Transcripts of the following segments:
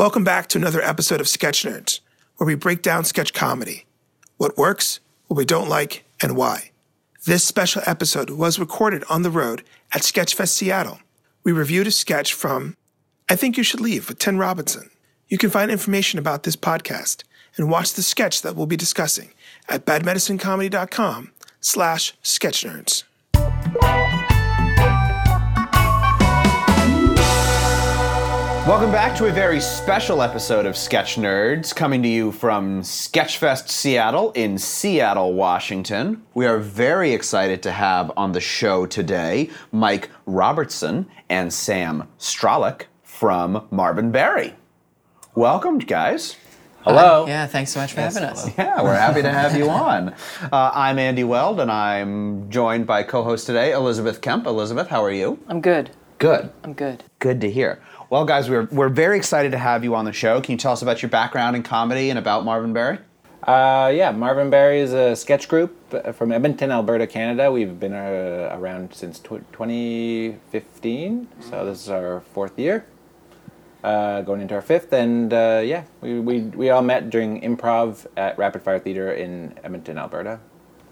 Welcome back to another episode of Sketch Nerds, where we break down sketch comedy. What works, what we don't like, and why. This special episode was recorded on the road at Sketchfest Seattle. We reviewed a sketch from I Think You Should Leave with Tim Robinson. You can find information about this podcast and watch the sketch that we'll be discussing at badmedicinecomedy.com slash sketchnerds. Welcome back to a very special episode of Sketch Nerds, coming to you from Sketchfest Seattle in Seattle, Washington. We are very excited to have on the show today Mike Robertson and Sam Stralick from Marvin Berry. Welcome, guys. Hello. Yeah, thanks so much for having us. Yeah, we're happy to have you on. Uh, I'm Andy Weld, and I'm joined by co-host today, Elizabeth Kemp. Elizabeth, how are you? I'm good. Good. I'm good. Good to hear. Well, guys, we're, we're very excited to have you on the show. Can you tell us about your background in comedy and about Marvin Berry? Uh, yeah, Marvin Berry is a sketch group uh, from Edmonton, Alberta, Canada. We've been uh, around since tw- 2015, so this is our fourth year, uh, going into our fifth. And uh, yeah, we, we, we all met during improv at Rapid Fire Theatre in Edmonton, Alberta,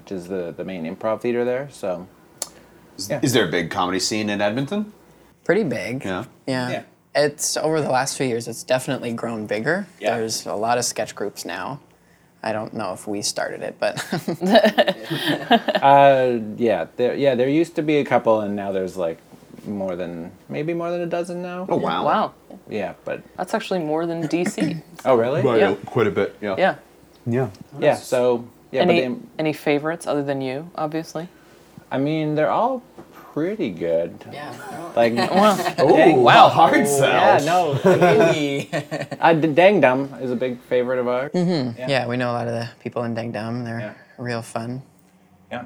which is the, the main improv theatre there. So Yeah. Is there a big comedy scene in Edmonton? Pretty big. Yeah. Yeah. Yeah. It's over the last few years, it's definitely grown bigger. Yeah. There's a lot of sketch groups now. I don't know if we started it, but uh, yeah, there yeah there used to be a couple, and now there's like more than maybe more than a dozen now. Oh, wow. Wow. Yeah, but That's actually more than DC. oh really? Yeah. Quite a bit, yeah. yeah. Yeah. Yeah. So yeah, any but they, any favorites other than you, obviously? I mean, they're all pretty good. yeah. Like, Well, oh wow, hard sell. yeah, no. yeah. uh, D- Dang Dum is a big favorite of ours. Yeah, yeah. we know a lot of the people in Dang Dum. They're Yeah. real fun. Yeah.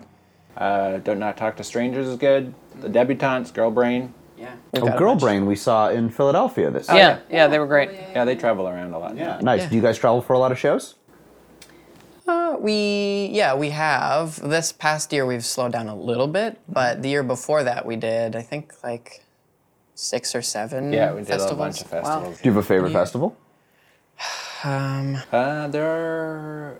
Uh, Don't Not Talk to Strangers is good. The Debutantes, Girl Brain. Yeah. Oh, Girl Brain we saw in Philadelphia this yeah, year. yeah, they were great. Yeah, they travel around a lot. Yeah. Nice. Yeah. Do you guys travel for a lot of shows? Uh, we yeah we have this past year we've slowed down a little bit, but the year before that we did I think like six or seven. Yeah, we did festivals. a bunch of festivals. Do you have a favorite Yeah. festival? Um, Uh, they're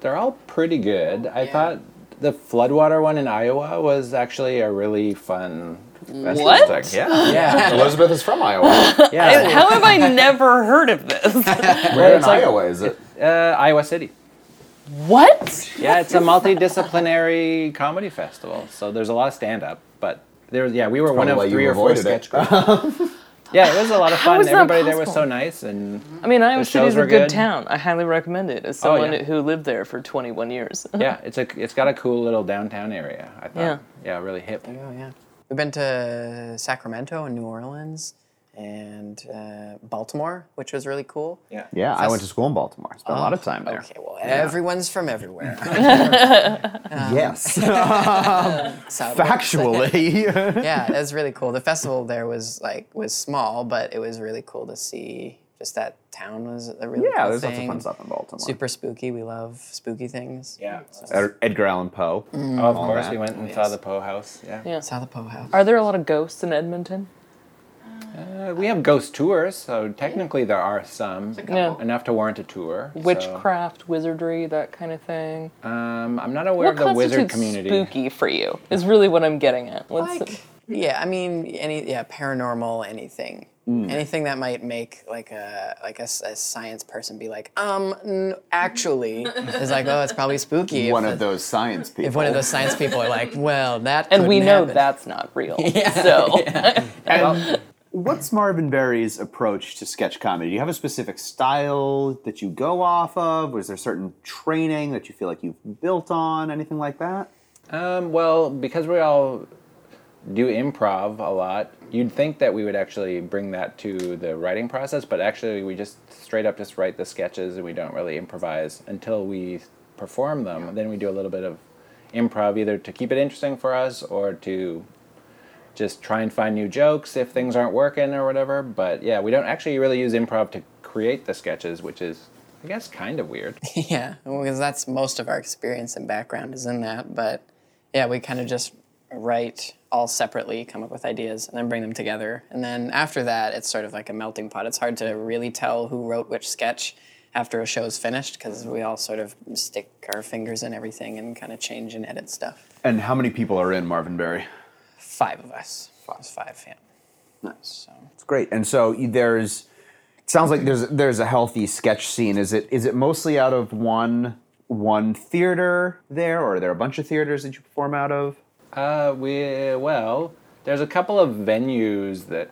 they're all pretty good. I Yeah. thought the Floodwater one in Iowa was actually a really fun. festival. What? Like, yeah, yeah, Elizabeth is from Iowa. yeah. How have I never heard of this? Where in like- Iowa is it? Uh, Iowa City. What? Yeah, it's a multidisciplinary comedy festival. So there's a lot of stand up, but there's yeah, we were one of three or four it. sketch groups. yeah, it was a lot of How fun. is that Everybody there was possible? so nice and I mean, Iowa The City is a were good good. town. I highly recommend it as Oh, someone yeah. who lived there for 21 years. yeah, it's a it's got a cool little downtown area. I thought. Yeah. Yeah, really hip. Oh yeah. We've been to Sacramento and New Orleans and uh, Baltimore, which was really cool. Yeah. Yeah, I went to school in Baltimore. Spent a lot of time there. Okay, well, everyone's from everywhere. Yes. So it works. Factually. yeah, it was really cool. The festival there was like was small, but it was really cool to see. Just that town was a really yeah, cool there's lots of fun stuff in Baltimore. Super spooky. We love spooky things. Yeah. Ed- Edgar Allan Poe. Oh, of course, that. we went and Oh, saw the Poe House. Yeah. Yeah. Saw the Poe House. Are there a lot of ghosts in Edmonton? Uh, we have ghost tours, so technically there are some Yeah. enough to warrant a tour. so- Witchcraft, wizardry, that kind of thing. Um, I'm not aware What of the wizard community. spooky for you? Is really what I'm getting at. What's Like, yeah, I mean, any yeah, paranormal, anything, Mm. anything that might make like a like a, s- a science person be like, um, n- actually, is like, oh, it's probably spooky. One if, of those science people. if one of those science people are like, well, that and we know happen. that's not real. so And what's Marvin Berry's approach to sketch comedy? Do you have a specific style that you go off of? Was there certain training that you feel like you've built on? Anything like that? Um, well, because we all do improv a lot, you'd think that we would actually bring that to the writing process, but actually we just straight up just write the sketches and we don't really improvise until we perform them. Then we do a little bit of improv either to keep it interesting for us or to just try and find new jokes if things aren't working or whatever. But yeah, we don't actually really use improv to create the sketches, which is I guess kind of weird. yeah, because that's most of our experience and background is in that. But yeah, we kind of just write all separately, come up with ideas, and then bring them together. And then after that, it's sort of like a melting pot. It's hard to really tell who wrote which sketch after a show's finished because we all sort of stick our fingers in everything and kind of change and edit stuff. And how many people are in Marvin Berry? Five of us. Five. five, yeah. Nice. So It's great. And so there's it sounds like there's there's a healthy sketch scene. Is it is it mostly out of one one theater there, or are there a bunch of theaters that you perform out of? Uh, we well, there's a couple of venues that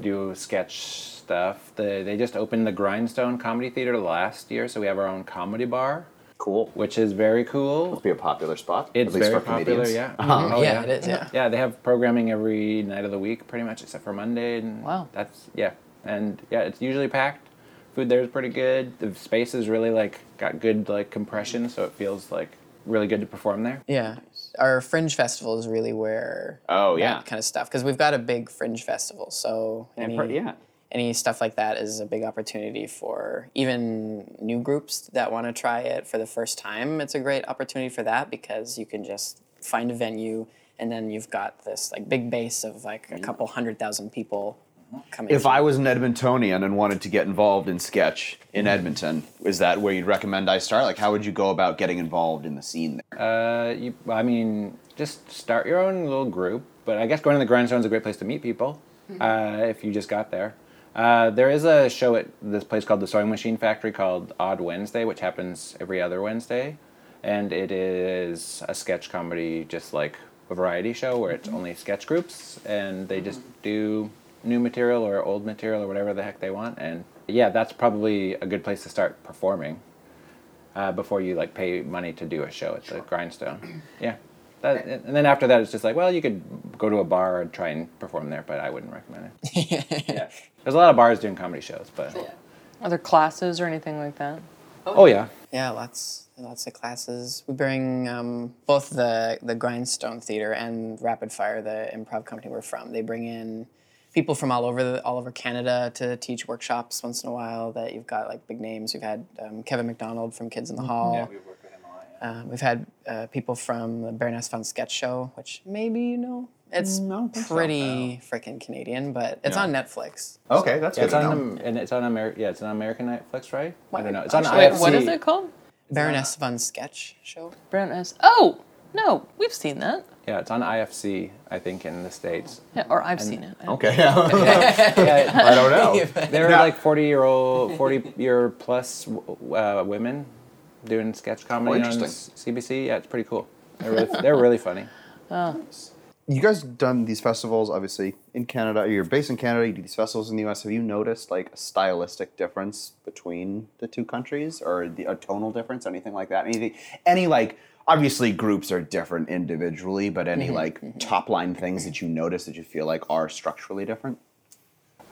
do sketch stuff. The, they just opened the Grindstone Comedy Theater last year, so we have our own comedy bar, Cool. which is very cool. It'll be a popular spot. It's at least very for popular, comedians. yeah. Uh-huh. Oh, yeah, it is. Yeah. Yeah, they have programming every night of the week, pretty much, except for Monday. And Wow. That's yeah, and yeah, it's usually packed. Food there is pretty good. The space is really like got good like compression, so it feels like really good to perform there. Yeah. Our fringe festival is really where Oh, yeah. kind of stuff because we've got a big fringe festival. So And any, per- yeah. Any stuff like that is a big opportunity for even new groups that want to try it for the first time. It's a great opportunity for that because you can just find a venue and then you've got this like big base of like a couple hundred thousand people coming. If I was an Edmontonian and wanted to get involved in sketch in Edmonton, is that where you'd recommend I start? Like, how would you go about getting involved in the scene there? Uh, you, I mean, just start your own little group. But I guess going to the Grindstone is a great place to meet people uh, if you just got there. Uh, there is a show at this place called the Sewing Machine Factory called Odd Wednesday, which happens every other Wednesday, and it is a sketch comedy, just like a variety show where it's only sketch groups, and they just do new material or old material or whatever the heck they want. And yeah, that's probably a good place to start performing uh, before you like pay money to do a show at the Grindstone. Yeah. That, and then after that, it's just like, well, you could go to a bar and try and perform there, but I wouldn't recommend it. yeah. There's a lot of bars doing comedy shows, but Are there classes or anything like that? oh yeah, Yeah, lots lots of classes. We bring um, both the the Grindstone Theater and Rapid Fire, the improv company we're from. They bring in people from all over the, all over Canada to teach workshops once in a while. That you've got like big names. We've had um, Kevin McDonald from Kids in the Hall. Yeah, we work with him a lot. Um, we've had uh, people from the Baroness von Sketch Show, which maybe you know. It's pretty freaking Canadian, but it's on Netflix. Okay, that's Yeah, good it's to on know. and it's on Amer- yeah, it's on American Netflix, right? I don't know. It's on Wait, IFC. what is it called? Baroness von Sketch Show. Baroness. Oh, no, we've seen that. Yeah, it's on IFC, I think, in the states. Yeah, or I've seen it. Okay. Yeah, I don't know. They're Now- like forty year old, forty year plus uh, women doing sketch comedy on. CBC. Yeah, it's pretty cool. They're really, they're really funny. You guys done these festivals obviously in Canada. You're based in Canada. You do these festivals in the U.S. Have you noticed like a stylistic difference between the two countries, or the, a tonal difference, anything like that? Anything? Any like obviously groups are different individually, but any like top line things that you notice that you feel like are structurally different?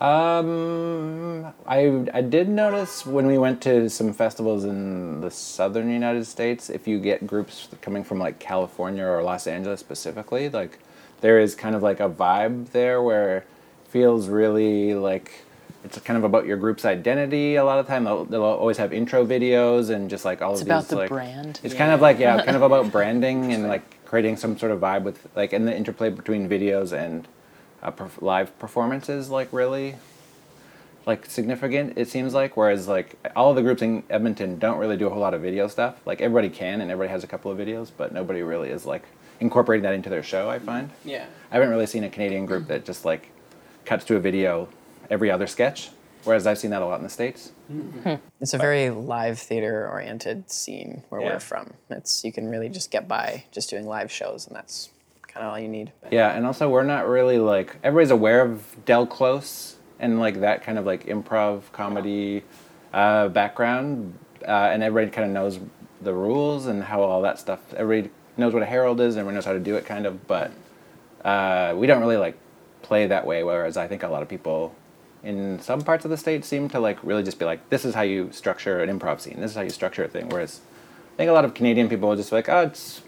Um, I I did notice when we went to some festivals in the southern United States, if you get groups coming from like California or Los Angeles specifically, like there is kind of like a vibe there where it feels really like it's kind of about your group's identity. A lot of time they'll, they'll always have intro videos and just like all It's of about these the like brand. it's kind of like yeah, kind of about branding and like creating some sort of vibe with like and the interplay between videos and uh, perf- live performances like really like significant. It seems like whereas like all of the groups in Edmonton don't really do a whole lot of video stuff. Like everybody can and everybody has a couple of videos, but nobody really is like incorporating that into their show. I find. Yeah. I haven't really seen a Canadian group that just like cuts to a video every other sketch. Whereas I've seen that a lot in the states. It's a very live theater oriented scene where Yeah. we're from. It's you can really just get by just doing live shows, and that's kind of all you need. Yeah, and also we're not really like everybody's aware of Del Close and like that kind of like improv comedy uh, background, uh, and everybody kind of knows the rules and how all that stuff. Everybody knows what a Harold is, and everyone knows how to do it, kind of. But uh, we don't really like play that way. Whereas I think a lot of people in some parts of the state seem to like really just be like, this is how you structure an improv scene. This is how you structure a thing. Whereas I think a lot of Canadian people will just be like, oh, it's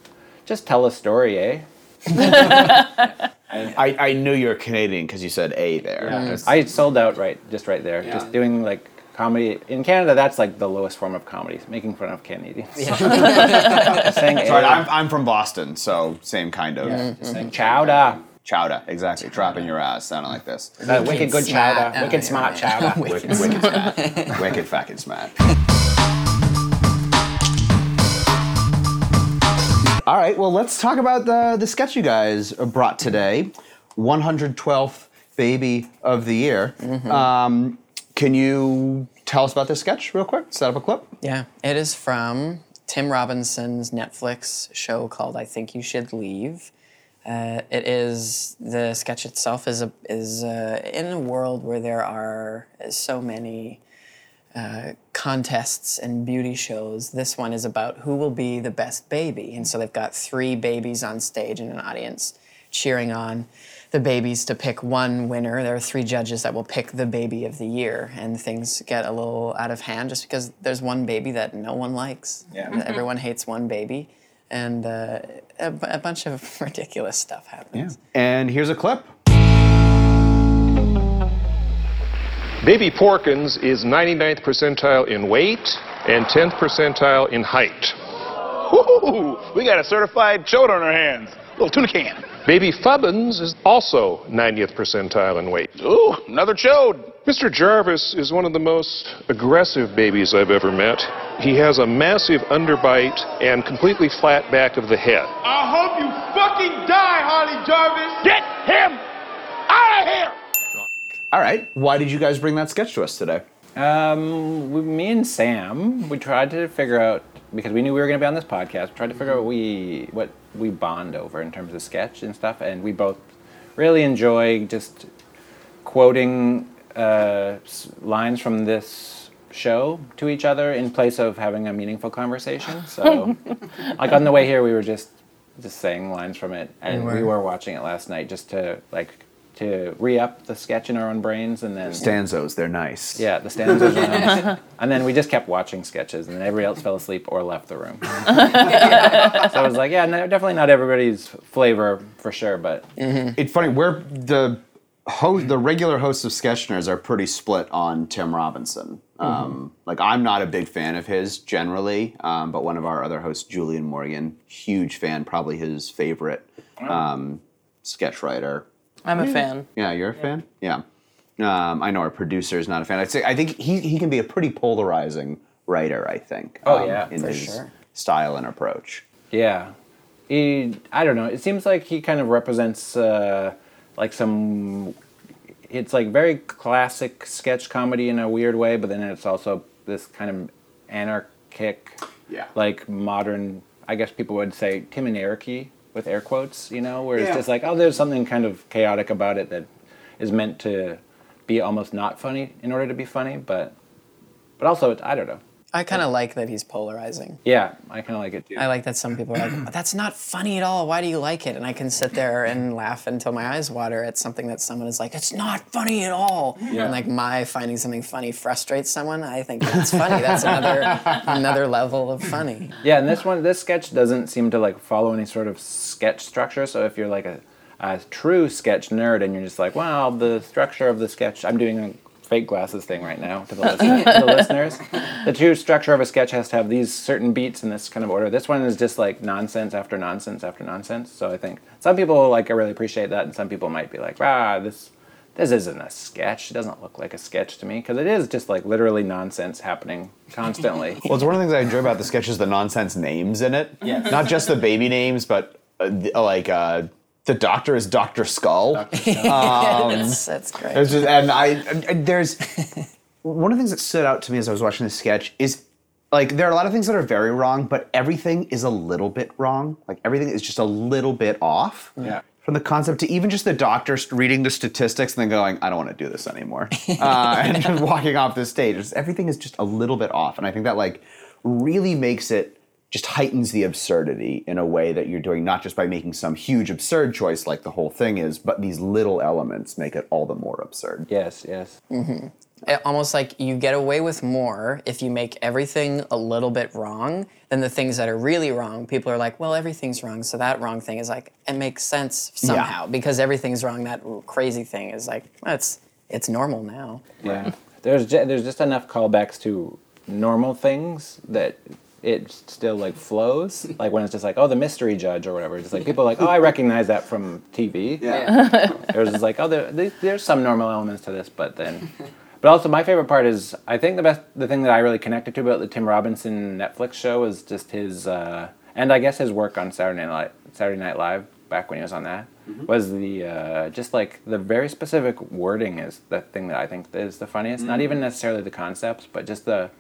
just tell a story, eh? I, I knew you were Canadian because you said A there. It's- I sold out right just right there. Just doing like comedy in Canada. That's like the lowest form of comedy, making fun of Canadians. saying Sorry, I'm, I'm from Boston, so same kind of. saying mm-hmm. chowder. Chowder, exactly. Dropping your ass, sounding like this. Uh, that wicked good smart. chowder. Oh, Wicked yeah, smart yeah. chowder. Wicked, wicked smart. wicked fucking smart. All right, well, let's talk about the, the sketch you guys brought today 112th Baby of the Year. Mm-hmm. Um, can you tell us about this sketch real quick? Set up a clip? Yeah, it is from Tim Robinson's Netflix show called "I Think You Should Leave." Uh, it is the sketch itself is a, is uh, in a world where there are so many uh, contests and beauty shows. This one is about who will be the best baby, and so they've got three babies on stage and an audience cheering on the babies to pick one winner. There are three judges that will pick the baby of the year, and things get a little out of hand just because there's one baby that no one likes. Yeah. Everyone hates one baby, and uh, a, bunch of ridiculous stuff happens. Yeah. And here's a clip. Baby Porkins is 99th percentile in weight and 10th percentile in height. Woo! We got a certified chode on our hands. Little tuna can. Baby Fubbins is also 90th percentile in weight. Ooh, another chode. Mr. Jarvis is one of the most aggressive babies I've ever met. He has a massive underbite and completely flat back of the head. I hope you fucking die, Harley Jarvis. Get him out of here. All right, why did you guys bring that sketch to us today? Um, we, me and Sam, we tried to figure out because we knew we were going to be on this podcast. We tried to figure out what we what we bond over in terms of sketch and stuff, and we both really enjoy just quoting uh, lines from this show to each other in place of having a meaningful conversation. So, like on the way here, we were just just saying lines from it, and we were. were watching it last night just to like to re-up the sketch in our own brains, and then Stanzos, they're nice. yeah, the stanzos were nice. And then we just kept watching sketches, and then everybody else fell asleep or left the room. so I was like, yeah, no, definitely not everybody's flavor for sure, but It's funny, we're the host, the regular hosts of Sketch Nerds are pretty split on Tim Robinson. Um, like, I'm not a big fan of his generally, um, but one of our other hosts, Julian Morgan, huge fan, probably his favorite um, sketch writer. I'm a fan. Yeah, you're a fan? Yeah. Um, I know our producer is not a fan. I'd say I think he, he can be a pretty polarizing writer, I think. Oh, um, yeah, in for his sure. style and approach. yeah. He, I don't know. It seems like he kind of represents uh, like some. It's like very classic sketch comedy in a weird way, but then it's also this kind of anarchic, Yeah. like modern. I guess people would say Tim and Eric with air quotes, you know, where it's Yeah. just like, oh, there's something kind of chaotic about it that is meant to be almost not funny in order to be funny, but but also it's, I don't know. I kind of like that he's polarizing. Yeah, I kind of like it too. I like that some people are like, oh, that's not funny at all. Why do you like it? And I can sit there and laugh until my eyes water at something that someone is like, it's not funny at all. And like my finding something funny frustrates someone. I think that's funny. That's another another level of funny. Yeah, and this one, this sketch doesn't seem to like follow any sort of sketch structure. So if you're like a, a true sketch nerd and you're just like, well, the structure of the sketch, I'm doing a fake glasses thing right now to the, listener, to the listeners. The true structure of a sketch has to have these certain beats in this kind of order. This one is just like nonsense after nonsense after nonsense. So I think some people like I really appreciate that, and some people might be like, ah, this. This isn't a sketch. It doesn't look like a sketch to me because it is just like literally nonsense happening constantly. Well, it's one of the things I enjoy about the sketch is the nonsense names in it. Yes. Not just the baby names, but uh, like uh, the doctor is Doctor Skull. that's, that's great. There's just, and I and there's one of the things that stood out to me as I was watching this sketch is like there are a lot of things that are very wrong, but everything is a little bit wrong. Like everything is just a little bit off. Yeah. From the concept to even just the doctor reading the statistics and then going, I don't want to do this anymore, uh, and just walking off the stage. Just, everything is just a little bit off, and I think that like really makes it just heightens the absurdity in a way that you're doing not just by making some huge absurd choice like the whole thing is, but these little elements make it all the more absurd. yes, yes. Mm-hmm. It- almost like you get away with more if you make everything a little bit wrong than the things that are really wrong. People are like, well, everything's wrong, so that wrong thing is like it makes sense somehow because everything's wrong. That crazy thing is like well, it's it's normal now. Yeah. there's ju- there's just enough callbacks to normal things that it still like flows. Like when it's just like, oh, the mystery judge or whatever. Just like people are like, oh, I recognize that from TV. Yeah. There's just like, oh, there, there- there's some normal elements to this, but then. But also, my favorite part is I think the best, the thing that I really connected to about the Tim Robinson Netflix show is just his, uh, and I guess his work on Saturday Night Saturday Night Live back when he was on that was the uh, just like the very specific wording is the thing that I think is the funniest. Not even necessarily the concepts, but just the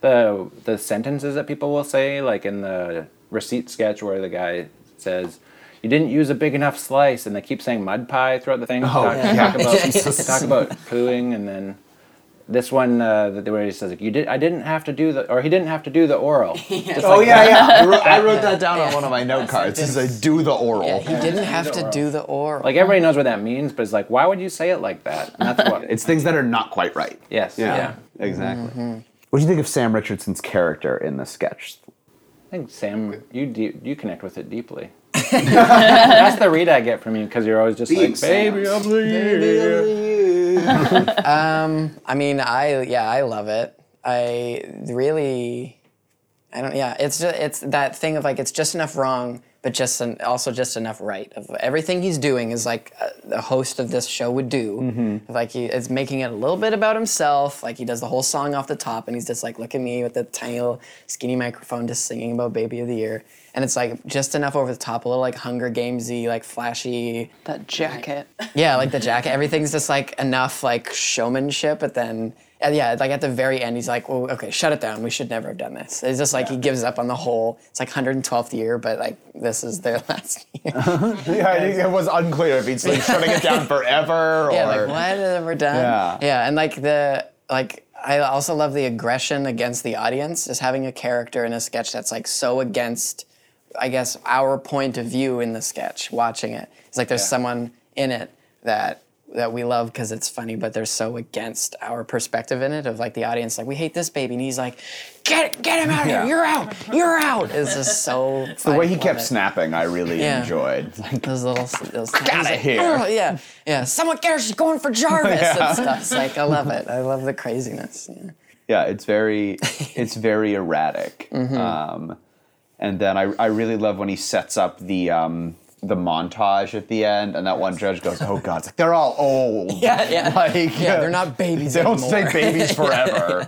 the the sentences that people will say, like in the receipt sketch where the guy says. You didn't use a big enough slice, and they keep saying mud pie throughout the thing. Oh, talk, yeah. talk about talk about pooing, and then this one uh, that where he says like, you did I didn't have to do the or he didn't have to do the oral. Just Oh like yeah, that. yeah. I wrote, I wrote that down on one of my note cards. It says, "Do the oral." Yeah, he didn't have to do the oral. Like everybody knows what that means, but it's like why would you say it like that? And that's what It's things that are not quite right. yes. Yeah, Yeah. exactly. What do you think of Sam Richardson's character in the sketch? I think Sam, you de- you connect with it deeply. That's the read I get from you because you're always just Being like, baby, I'm here. Um, I mean, I yeah, I love it. I really, I don't. Yeah, it's just, it's that thing of like it's just enough wrong, but just an, also just enough right. Of everything he's doing is like uh, the host of this show would do. Like he is making it a little bit about himself. Like he does the whole song off the top, and he's just like, look at me with the tiny little skinny microphone, just singing about Baby of the Year. And it's like just enough over the top, a little like Hunger Gamesy, like flashy. That jacket. Yeah, like the jacket. Everything's just like enough like showmanship, but then uh, yeah, like at the very end, he's like, "Well, okay, shut it down. We should never have done this." It's just like he gives up on the whole. It's like 112th year, but like this is their last year. Yeah, it was unclear if he's like shutting it down forever or. yeah, like what have we done? Yeah. yeah, and like the like. I also love the aggression against the audience, just having a character in a sketch that's like so against, I guess, our point of view in the sketch. Watching it, it's like there's someone in it that that we love because it's funny, but they're so against our perspective in it of like the audience, like we hate this baby, and he's like, get get him out of Yeah. here, you're out, you're out. It's just so. the way he kept it. snapping, I really Yeah. enjoyed. Like, Those little, those Get outta like, here. "Oh," yeah, yeah. Someone cares. She's going for Jarvis and stuff. It's like I love it. I love the craziness. Yeah. yeah, it's very, it's very erratic. Mm-hmm. Um, and then I, I really love when he sets up the um, the montage at the end, and that one judge goes, "Oh God, it's like they're all old. Yeah, yeah. Like, Yeah, they're not babies They don't anymore. stay babies forever.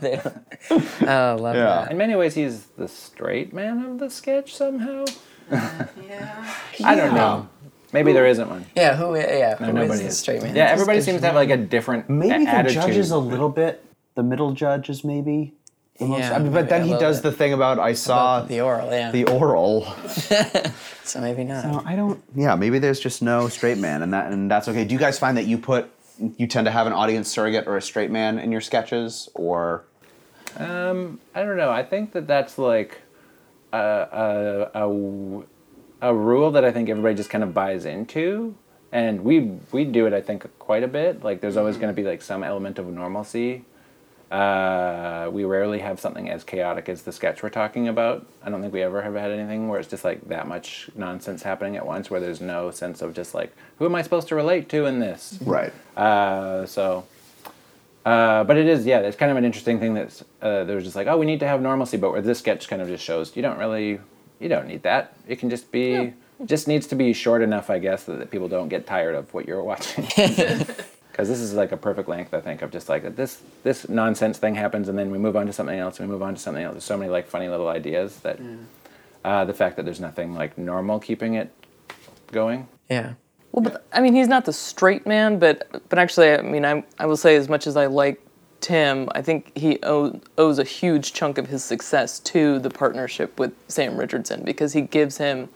Oh, I love Yeah. that. In many ways, he's the straight man of the sketch somehow. Uh, yeah, I don't know. Maybe there isn't one. Yeah, who? Yeah, who nobody is the is. straight man? Yeah, everybody seems to have like a different Maybe the attitude. judge is a little bit. The middle judge is maybe. The most, Yeah, I mean, but then he does little the thing about I saw the oral. Yeah. the oral. so maybe not. No, I don't. Yeah, maybe there's just no straight man, and that and that's okay. Do you guys find that you put you tend to have an audience surrogate or a straight man in your sketches, or Um, I don't know. I think that that's like a, a, a, a rule that I think everybody just kind of buys into. And we we do it, I think, quite a bit. Like, there's always going to be like some element of normalcy. Uh, we rarely have something as chaotic as the sketch we're talking about. I don't think we ever have had anything where it's just like that much nonsense happening at once, where there's no sense of just like, who am I supposed to relate to in this? right? Uh, so, uh, but it is, yeah, it's kind of an interesting thing that uh, there was just like, oh, we need to have normalcy, but where this sketch kind of just shows you don't really, you don't need that. It can just be, just needs to be short enough, I guess, that, that people don't get tired of what you're watching. Because this is like a perfect length, I think, of just like this this nonsense thing happens, and then we move on to something else, and we move on to something else. There's so many like funny little ideas that uh, the fact that there's nothing like normal keeping it going. Yeah. Well, but I mean, he's not the straight man, but but actually, I mean, I I will say as much as I like Tim, I think he owe, owes a huge chunk of his success to the partnership with Sam Richardson because he gives him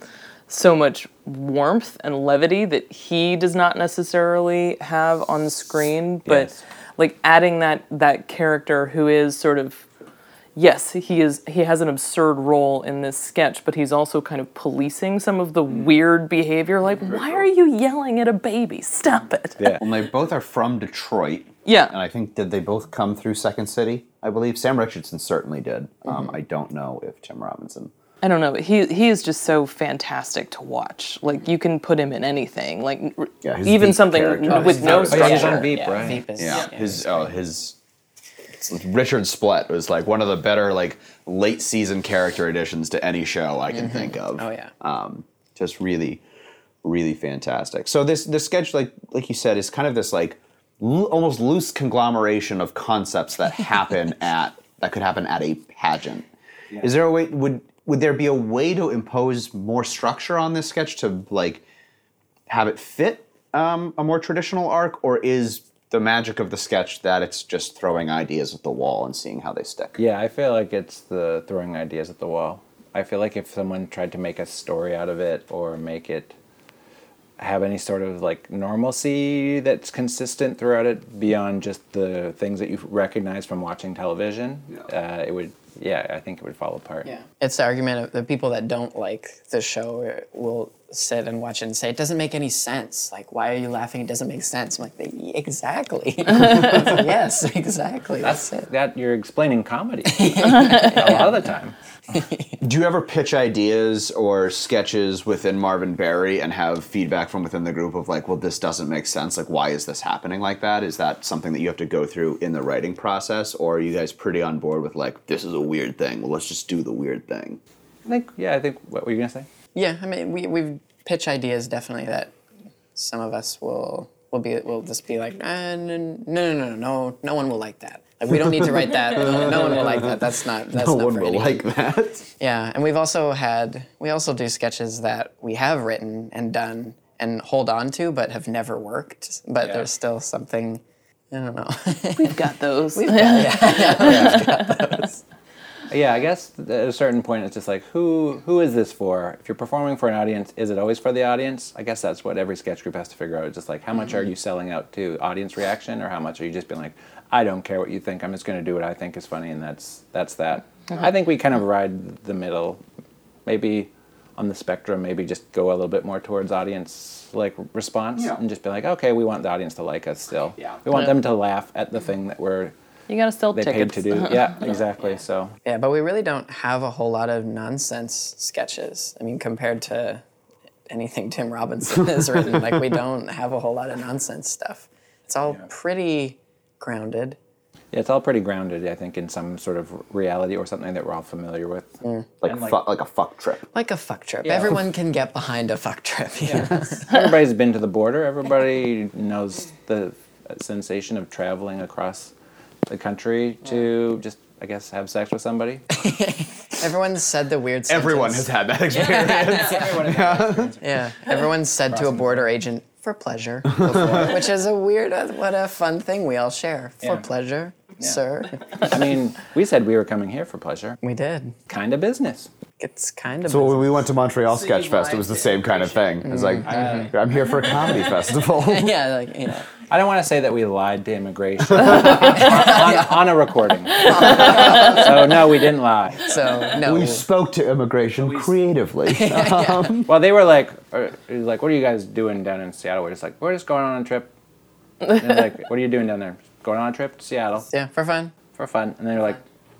so much warmth and levity that he does not necessarily have on screen, but Yes. like adding that that character who is sort of yes, he is he has an absurd role in this sketch, but he's also kind of policing some of the weird behavior like why are you yelling at a baby? Stop it. Yeah. Well, they both are from Detroit. Yeah. And I think did they both come through Second City? I believe Sam Richardson certainly did. Um, I don't know if Tim Robinson. I don't know, he he is just so fantastic to watch. Like you can put him in anything. Like Yeah, even something character. with Oh, no he's yeah, he's structure. on Veep, Yeah, right? Veep is- Yeah, his oh his Richard Splett was like one of the better like late season character additions to any show I can think of. Oh, yeah. um, just really, really fantastic. So this this sketch, like like you said, is kind of this like l- almost loose conglomeration of concepts that happen at that could happen at a pageant. Is there a way would would there be a way to impose more structure on this sketch to like have it fit um, a more traditional arc, or is the magic of the sketch that it's just throwing ideas at the wall and seeing how they stick? Yeah, I feel like it's the throwing ideas at the wall. I feel like if someone tried to make a story out of it or make it have any sort of like normalcy that's consistent throughout it beyond just the things that you recognize from watching television, uh, it would, yeah, I think it would fall apart. Yeah, it's the argument of the people that don't like the show will sit and watch it and say it doesn't make any sense. Like, why are you laughing? It doesn't make sense. I'm like, exactly. yes, exactly. That's, it. That you're explaining comedy a lot of the time. Do you ever pitch ideas or sketches within Marvin Berry and have feedback from within the group of like, well, this doesn't make sense. Like, why is this happening like that? Is that something that you have to go through in the writing process, or are you guys pretty on board with like, this is a weird thing? Well, let's just do the weird thing. I think, yeah, I think, what were you going to say? Yeah, I mean, we we've pitch ideas definitely that some of us will will be will just be like, ah, no, no, no, no, no, no one will like that. Like, we don't need to write that. No, no one will like that. That's not. That's not No not one will anyone. like that. Yeah, and we've also had we also do sketches that we have written and done and hold on to, but have never worked. But Yeah. there's still something. I don't know. We've got those. We've got, yeah, I guess at a certain point, it's just like, who who is this for? If you're performing for an audience, is it always for the audience? I guess that's what every sketch group has to figure out. It's just like, how much are mm-hmm. you selling out to audience reaction, or how much are you just being like, I don't care what you think. I'm just going to do what I think is funny, and that's that's that. I think we kind of ride the middle, maybe on the spectrum. Maybe just go a little bit more towards audience like response, Yeah. and just be like, okay, we want the audience to like us still. Yeah. We want Yeah. them to laugh at the thing that we're You gotta sell they tickets. paid to do. Yeah, exactly. So. yeah, but we really don't have a whole lot of nonsense sketches. I mean, compared to anything Tim Robinson has written, like we don't have a whole lot of nonsense stuff. It's all pretty grounded. Yeah, it's all pretty grounded, I think, in some sort of reality or something that we're all familiar with. Mm. Like, like- fu- like a fuck trip. Like a fuck trip. Yeah. Everyone can get behind a fuck trip. you know? Everybody's been to the border. Everybody knows the sensation of traveling across the country to just, I guess, have sex with somebody. Everyone's said the weird Everyone sentence. has had that experience. Yeah, everyone's said to a border agent for pleasure, before, which is a weird, uh, what a fun thing we all share for Yeah. pleasure, sir. I mean, we said we were coming here for pleasure. We did. Kind of business. It's kind of. So when we went to Montreal Sketch Fest, it was the same kind of thing. It was like, mm, I'm here for a comedy festival. yeah, like you know. I don't want to say that we lied to immigration on, on, on a recording. so, no, we didn't lie. So no. We spoke to immigration creatively. Um, well, they were like, uh, it was like, what are you guys doing down in Seattle? We're just like, we're just going on a trip. And like, what are you doing down there? Going on a trip to Seattle yeah, for fun. for fun. And then they're like,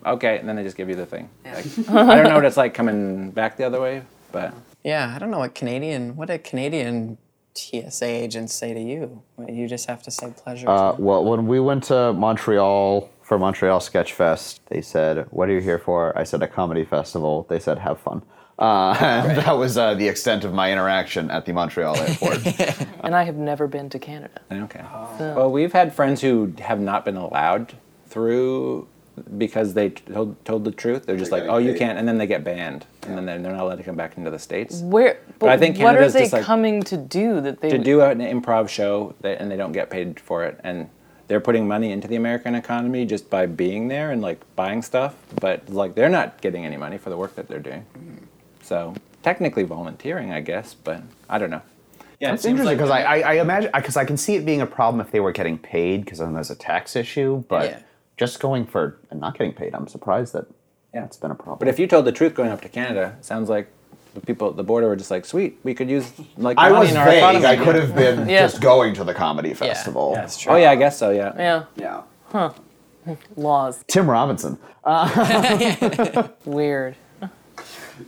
okay. And then they just give you the thing. Like, I don't know what it's like coming back the other way, but Yeah, I don't know what Canadian, what a Canadian TSA agents say to you. You just have to say pleasure. Uh, well, when we went to Montreal for Montreal Sketch Fest, they said, "What are you here for?" I said, "A comedy festival." They said, "Have fun." Uh, and that was uh, the extent of my interaction at the Montreal airport. And I have never been to Canada. okay. Well, we've had friends who have not been allowed through because they told, told the truth. They're just like, oh, you can't. And then they get banned. And then they're, they're not allowed to come back into the States. Where? But, I think what are they just like- coming to do that they to do an improv show that, and they don't get paid for it and they're putting money into the american economy just by being there and like buying stuff but like they're not getting any money for the work that they're doing mm-hmm. so technically volunteering i guess but i don't know Yeah, it's interesting because I, I, I imagine because I can see it being a problem if they were getting paid because then there's a tax issue. But Yeah. Just going for and not getting paid, I'm surprised that Yeah. it's been a problem. but if you told the truth going up to canada it sounds like the people at the border were just like sweet we could use like I was in our vague, economy I could have been Yeah. just going to the comedy festival. that's true. oh yeah i guess so yeah Yeah. Yeah. Huh. Laws. Tim Robinson. Weird.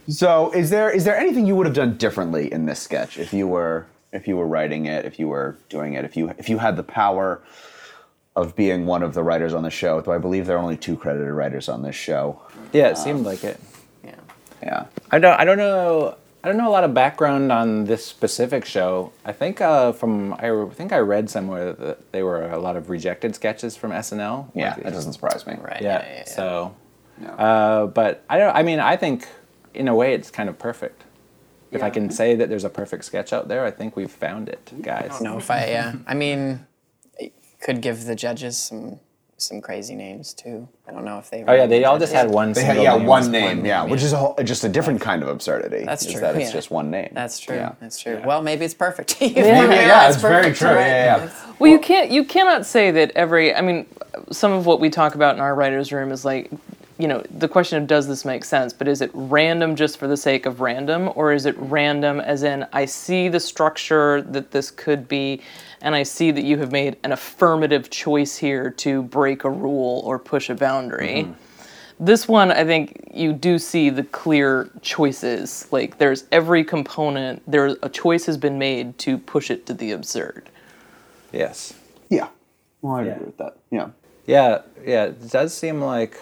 So, is there is there anything you would have done differently in this sketch if you were if you were writing it, if you were doing it, if you if you had the power of being one of the writers on the show. Though I believe there are only two credited writers on this show. Yeah, it seemed like it. Yeah. Yeah. I don't. I don't know. I don't know a lot of background on this specific show. I think uh, from I think I read somewhere that they were a lot of rejected sketches from SNL. Yeah, Like, that doesn't surprise me. Right. Yeah. Yeah. yeah, yeah. So, Yeah. uh, but I don't. I mean, I think in a way it's kind of perfect. If I can say that there's a perfect sketch out there, I think we've found it, guys. I don't know if I. Yeah. I mean, it could give the judges some some crazy names too. I don't know if they. Oh yeah, they all just had one. They had, yeah, name. one name, yeah, which is a whole, just a different kind of absurdity. That's is true, That it's yeah. just one name. That's true. Yeah. That's true. Well, maybe it's perfect. Maybe, yeah, it's very perfect, true. right? Yeah, yeah. Well, you can't you cannot say that every. I mean, some of what we talk about in our writers' room is like, you know, the question of does this make sense? But is it random just for the sake of random, or is it random as in I see the structure that this could be, and I see that you have made an affirmative choice here to break a rule or push a boundary. Mm-hmm. This one, I think you do see the clear choices. Like there's every component. There a choice has been made to push it to the absurd. Yes. Yeah. Well, I Yeah. agree with that. Yeah. Yeah, yeah. It does seem like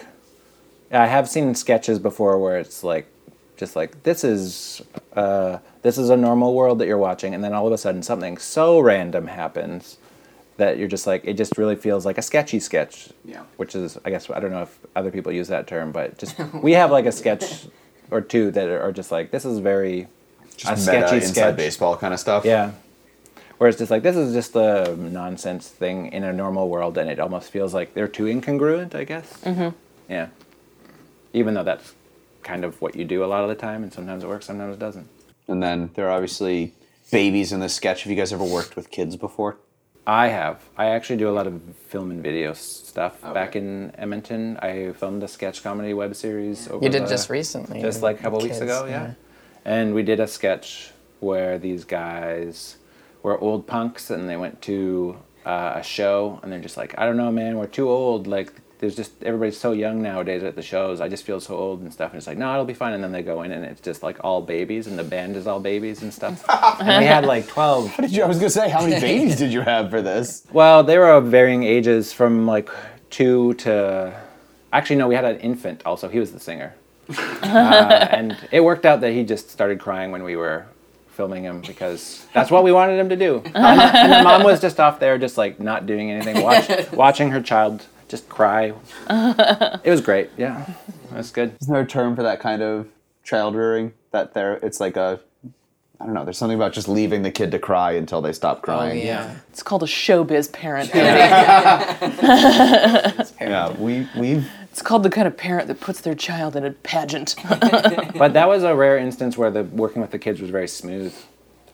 I have seen sketches before where it's like just like this is uh, this is a normal world that you're watching, and then all of a sudden something so random happens that you're just like it just really feels like a sketchy sketch. Yeah. Which is I guess I don't know if other people use that term, but just we have like a sketch or two that are just like this is very Just a meta sketchy inside sketch. baseball kind of stuff. Yeah. Whereas just like this is just a nonsense thing in a normal world, and it almost feels like they're too incongruent. I guess. Mm-hmm. Yeah. Even though that's kind of what you do a lot of the time, and sometimes it works, sometimes it doesn't. And then there are obviously babies in this sketch. Have you guys ever worked with kids before? I have. I actually do a lot of film and video s- stuff. Back in Edmonton, I filmed a sketch comedy web series. Over You did the- just recently. just like a couple weeks Kids, ago, yeah. And we did a sketch where these guys were old punks and they went to uh, a show and they're just like, I don't know, man, we're too old. Like, there's just everybody's so young nowadays at the shows. I just feel so old and stuff. And it's like, no, it'll be fine. And then they go in and it's just like all babies and the band is all babies and stuff. and we had like 12 Did you, I was gonna say, how many babies did you have for this? well, they were of varying ages from like two to. Actually, no, we had an infant also. He was the singer. uh, and it worked out that he just started crying when we were filming him because that's what we wanted him to do. And, and the mom was just off there, just like not doing anything, watch, watching her child just cry. It was great. Yeah, that's good. Isn't there a term for that kind of child rearing? That there, it's like a, I don't know. There's something about just leaving the kid to cry until they stop Oh, crying. yeah. It's called a showbiz parent. Yeah, we we've It's called the kind of parent that puts their child in a pageant. But that was a rare instance where the working with the kids was very smooth.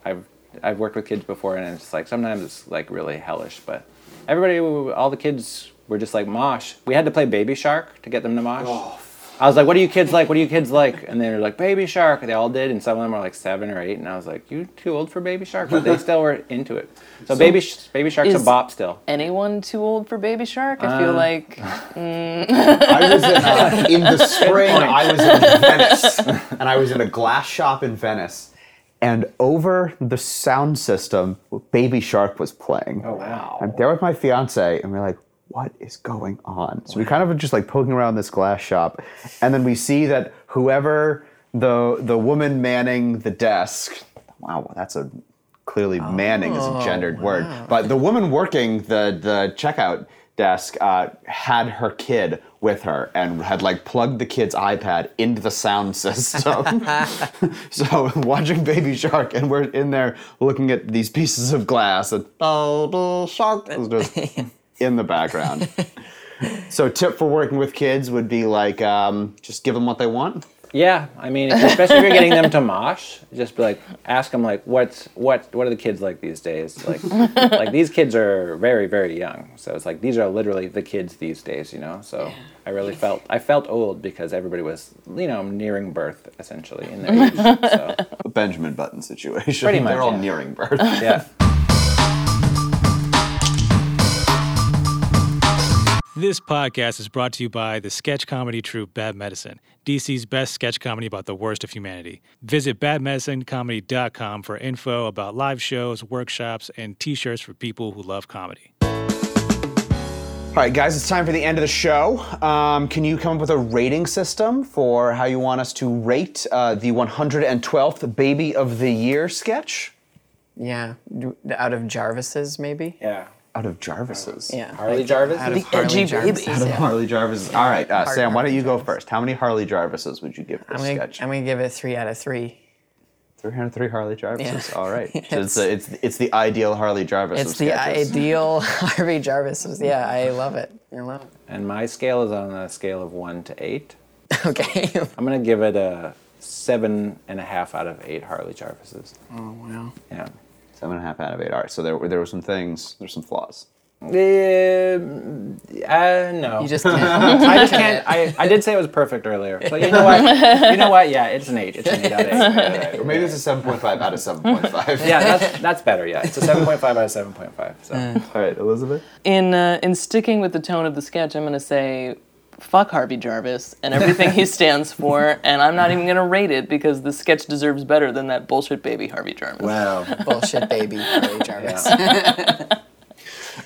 I've I've worked with kids before, and it's like sometimes it's like really hellish. But everybody, all the kids were just like mosh. We had to play Baby Shark to get them to mosh. I was like, "What are you kids like? What are you kids like?" And they were like, "Baby Shark." They all did, and some of them were like seven or eight. And I was like, "You too old for Baby Shark?" But they still were into it. So, Baby Sh- Baby Shark's is- a bop still. Anyone too old for Baby Shark? I feel Uh, like I was in, uh, in the spring. I was in Venice, and I was in a glass shop in Venice, and over the sound system, Baby Shark was playing. Oh wow. I'm there with my fiance, and we're like, "What is going on?" So we kind of are just like poking around this glass shop, and then we see that whoever the the woman manning the desk. Wow, that's a clearly manning is a gendered word, but the woman working the the checkout desk uh, had her kid with her and had like plugged the kid's iPad into the sound system. so watching Baby Shark, and we're in there looking at these pieces of glass, and Baby Shark is just in the background. so tip for working with kids would be like um, just give them what they want. Yeah, I mean, especially if you're getting them to mosh, just be like, ask them like, what's what what are the kids like these days? Like, like these kids are very very young, so it's like these are literally the kids these days, you know. So I really felt I felt old because everybody was you know nearing birth essentially in their age. So A Benjamin Button situation. Pretty much, They're all yeah. nearing birth. yeah. This podcast is brought to you by the sketch comedy troupe Bad Medicine, DC's best sketch comedy about the worst of humanity. Visit badmedicinecomedy.com for info about live shows, workshops, and t shirts for people who love comedy. All right, guys, it's time for the end of the show. Um, can you come up with a rating system for how you want us to rate uh, the 112th Baby of the Year sketch? Yeah, out of Jarvis's maybe. Yeah. Out of Jarvis's. Yeah, Harley like, Jarvis? Out of The Harley edgy Jarvis's, baby. yeah. Harley Jarvis's. All right, uh, Sam, why don't you go Jarvis. first? How many Harley Jarvis's would you give this I'm gonna, sketch? I'm gonna give it three out of three. 303 Harley Jarvis's. Yeah. All right. So it's, uh, it's it's the ideal Harley Jarvis It's of the ideal Harvey Jarvis. Yeah, I love it. I love it. And my scale is on a scale of one to eight. it. Okay. I'm gonna give it a seven and a half out of eight Harley Jarvises. oh wow. Yeah. Seven and a half out of eight. All right. So there were there were some things. There's some flaws. Um, uh, no. You just can't. I just can't. I, I did say it was perfect earlier. So you know what? You know what? Yeah, it's an eight. It's an eight out of eight. Or maybe it's a seven point five out of seven point five. Yeah, that's that's better. Yeah, it's a seven point five out of seven point five. So All right, Elizabeth. In uh, in sticking with the tone of the sketch, I'm gonna say fuck Harvey Jarvis and everything he stands for, and I'm not even gonna rate it because the sketch deserves better than that bullshit baby Harvey Jarvis. Wow. bullshit baby Harvey Jarvis.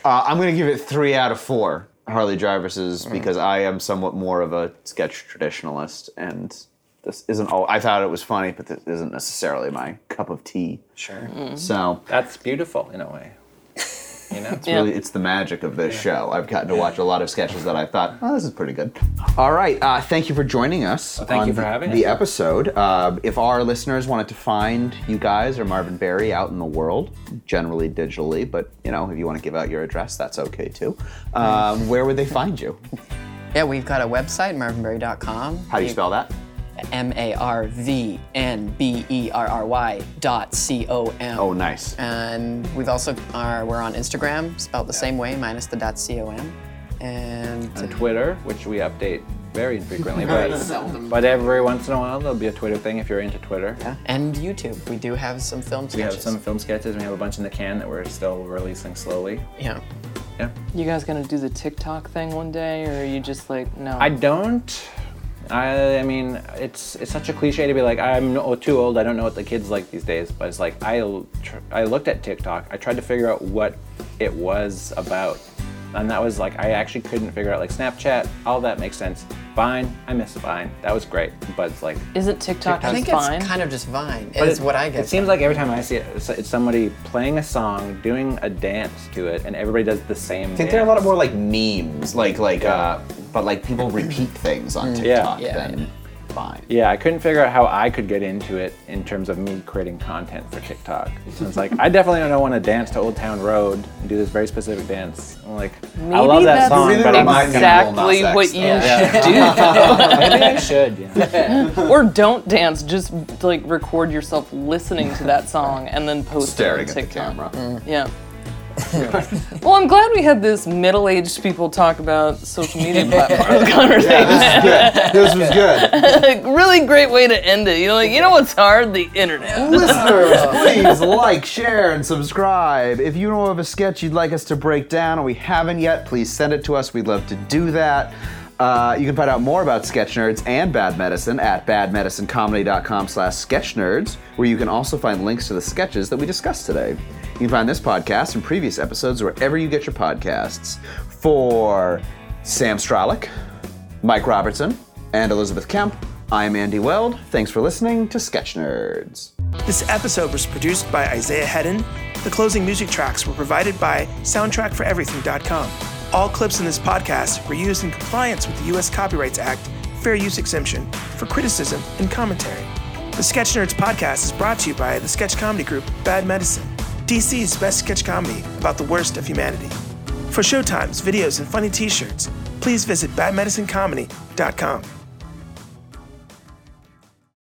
Uh, I'm going to give it three out of four Harvey Jarvis's because I am somewhat more of a sketch traditionalist, and this isn't all. I thought it was funny, but this isn't necessarily my cup of tea. Sure. So that's beautiful in a way. You know. it's really it's the magic of this show. I've gotten to watch a lot of sketches that I thought, oh, this is pretty good. All right, uh, thank you for joining us. thank on you for the, having the us. episode. Uh, if our listeners wanted to find you guys or Marvin Berry out in the world, generally digitally, but you know, if you want to give out your address, that's okay too. Um, where would they find you? Yeah, we've got a website, marvinberry.com. How do you spell that? M A R V N B E R R Y dot C O M. Oh, nice. And we've also are we're on Instagram, spelled the same way, minus the dot C O M. And On Twitter, which we update very infrequently, Very but seldom. but every once in a while there'll be a Twitter thing if you're into Twitter. Yeah. and YouTube. We do have some film sketches. We have some film sketches. And we have a bunch in the can that we're still releasing slowly. Yeah. Yeah. You guys gonna do the TikTok thing one day, or are you just like no? I don't. I, I mean, it's it's such a cliche to be like I'm no, too old. I don't know what the kids like these days. But it's like I tr- I looked at TikTok. I tried to figure out what it was about, and that was like I actually couldn't figure out like Snapchat. All that makes sense. Vine, I miss Vine. That was great. But it's like Isn't TikTok I think just fine? it's kind of just Vine. but Is it- what I get. It seems like every time I see it, it's, it's somebody playing a song, doing a dance to it, and everybody does the same. I think there are a lot of more like memes, like like uh, but like people repeat things on TikTok Yeah. than Vine. Yeah, I couldn't figure out how I could get into it in terms of me creating content for TikTok. So it's like I definitely don't want to dance to Old Town Road and do this very specific dance. I'm like, I love that that's song, but I'm not gonna. exactly Lil what you though. should Maybe I should. Yeah. do, or don't dance. Just like record yourself listening to that song and then post Staring it at on the TikTok. camera. Yeah. well, I'm glad we had this middle-aged people talk about social media platforms conversation. this is good. This was good. really great way to end it. You know, like you know what's hard? The internet. Listeners, please like, share, and subscribe. If you know of a sketch you'd like us to break down and we haven't yet, please send it to us. We'd love to do that. Uh, you can find out more about Sketch Nerds and Bad Medicine at badmedicinecomedy.com slash sketchnerds, where you can also find links to the sketches that we discussed today. You can find this podcast and previous episodes wherever you get your podcasts. For Sam Stralick, Mike Robertson, and Elizabeth Kemp, I'm Andy Weld. Thanks for listening to Sketch Nerds. This episode was produced by Isaiah Hedden. The closing music tracks were provided by SoundtrackForEverything.com. All clips in this podcast were used in compliance with the U.S. Copyrights Act Fair Use Exemption for criticism and commentary. The Sketch Nerds podcast is brought to you by the sketch comedy group Bad Medicine, DC's best sketch comedy about the worst of humanity. For showtimes, videos, and funny t shirts, please visit badmedicinecomedy.com.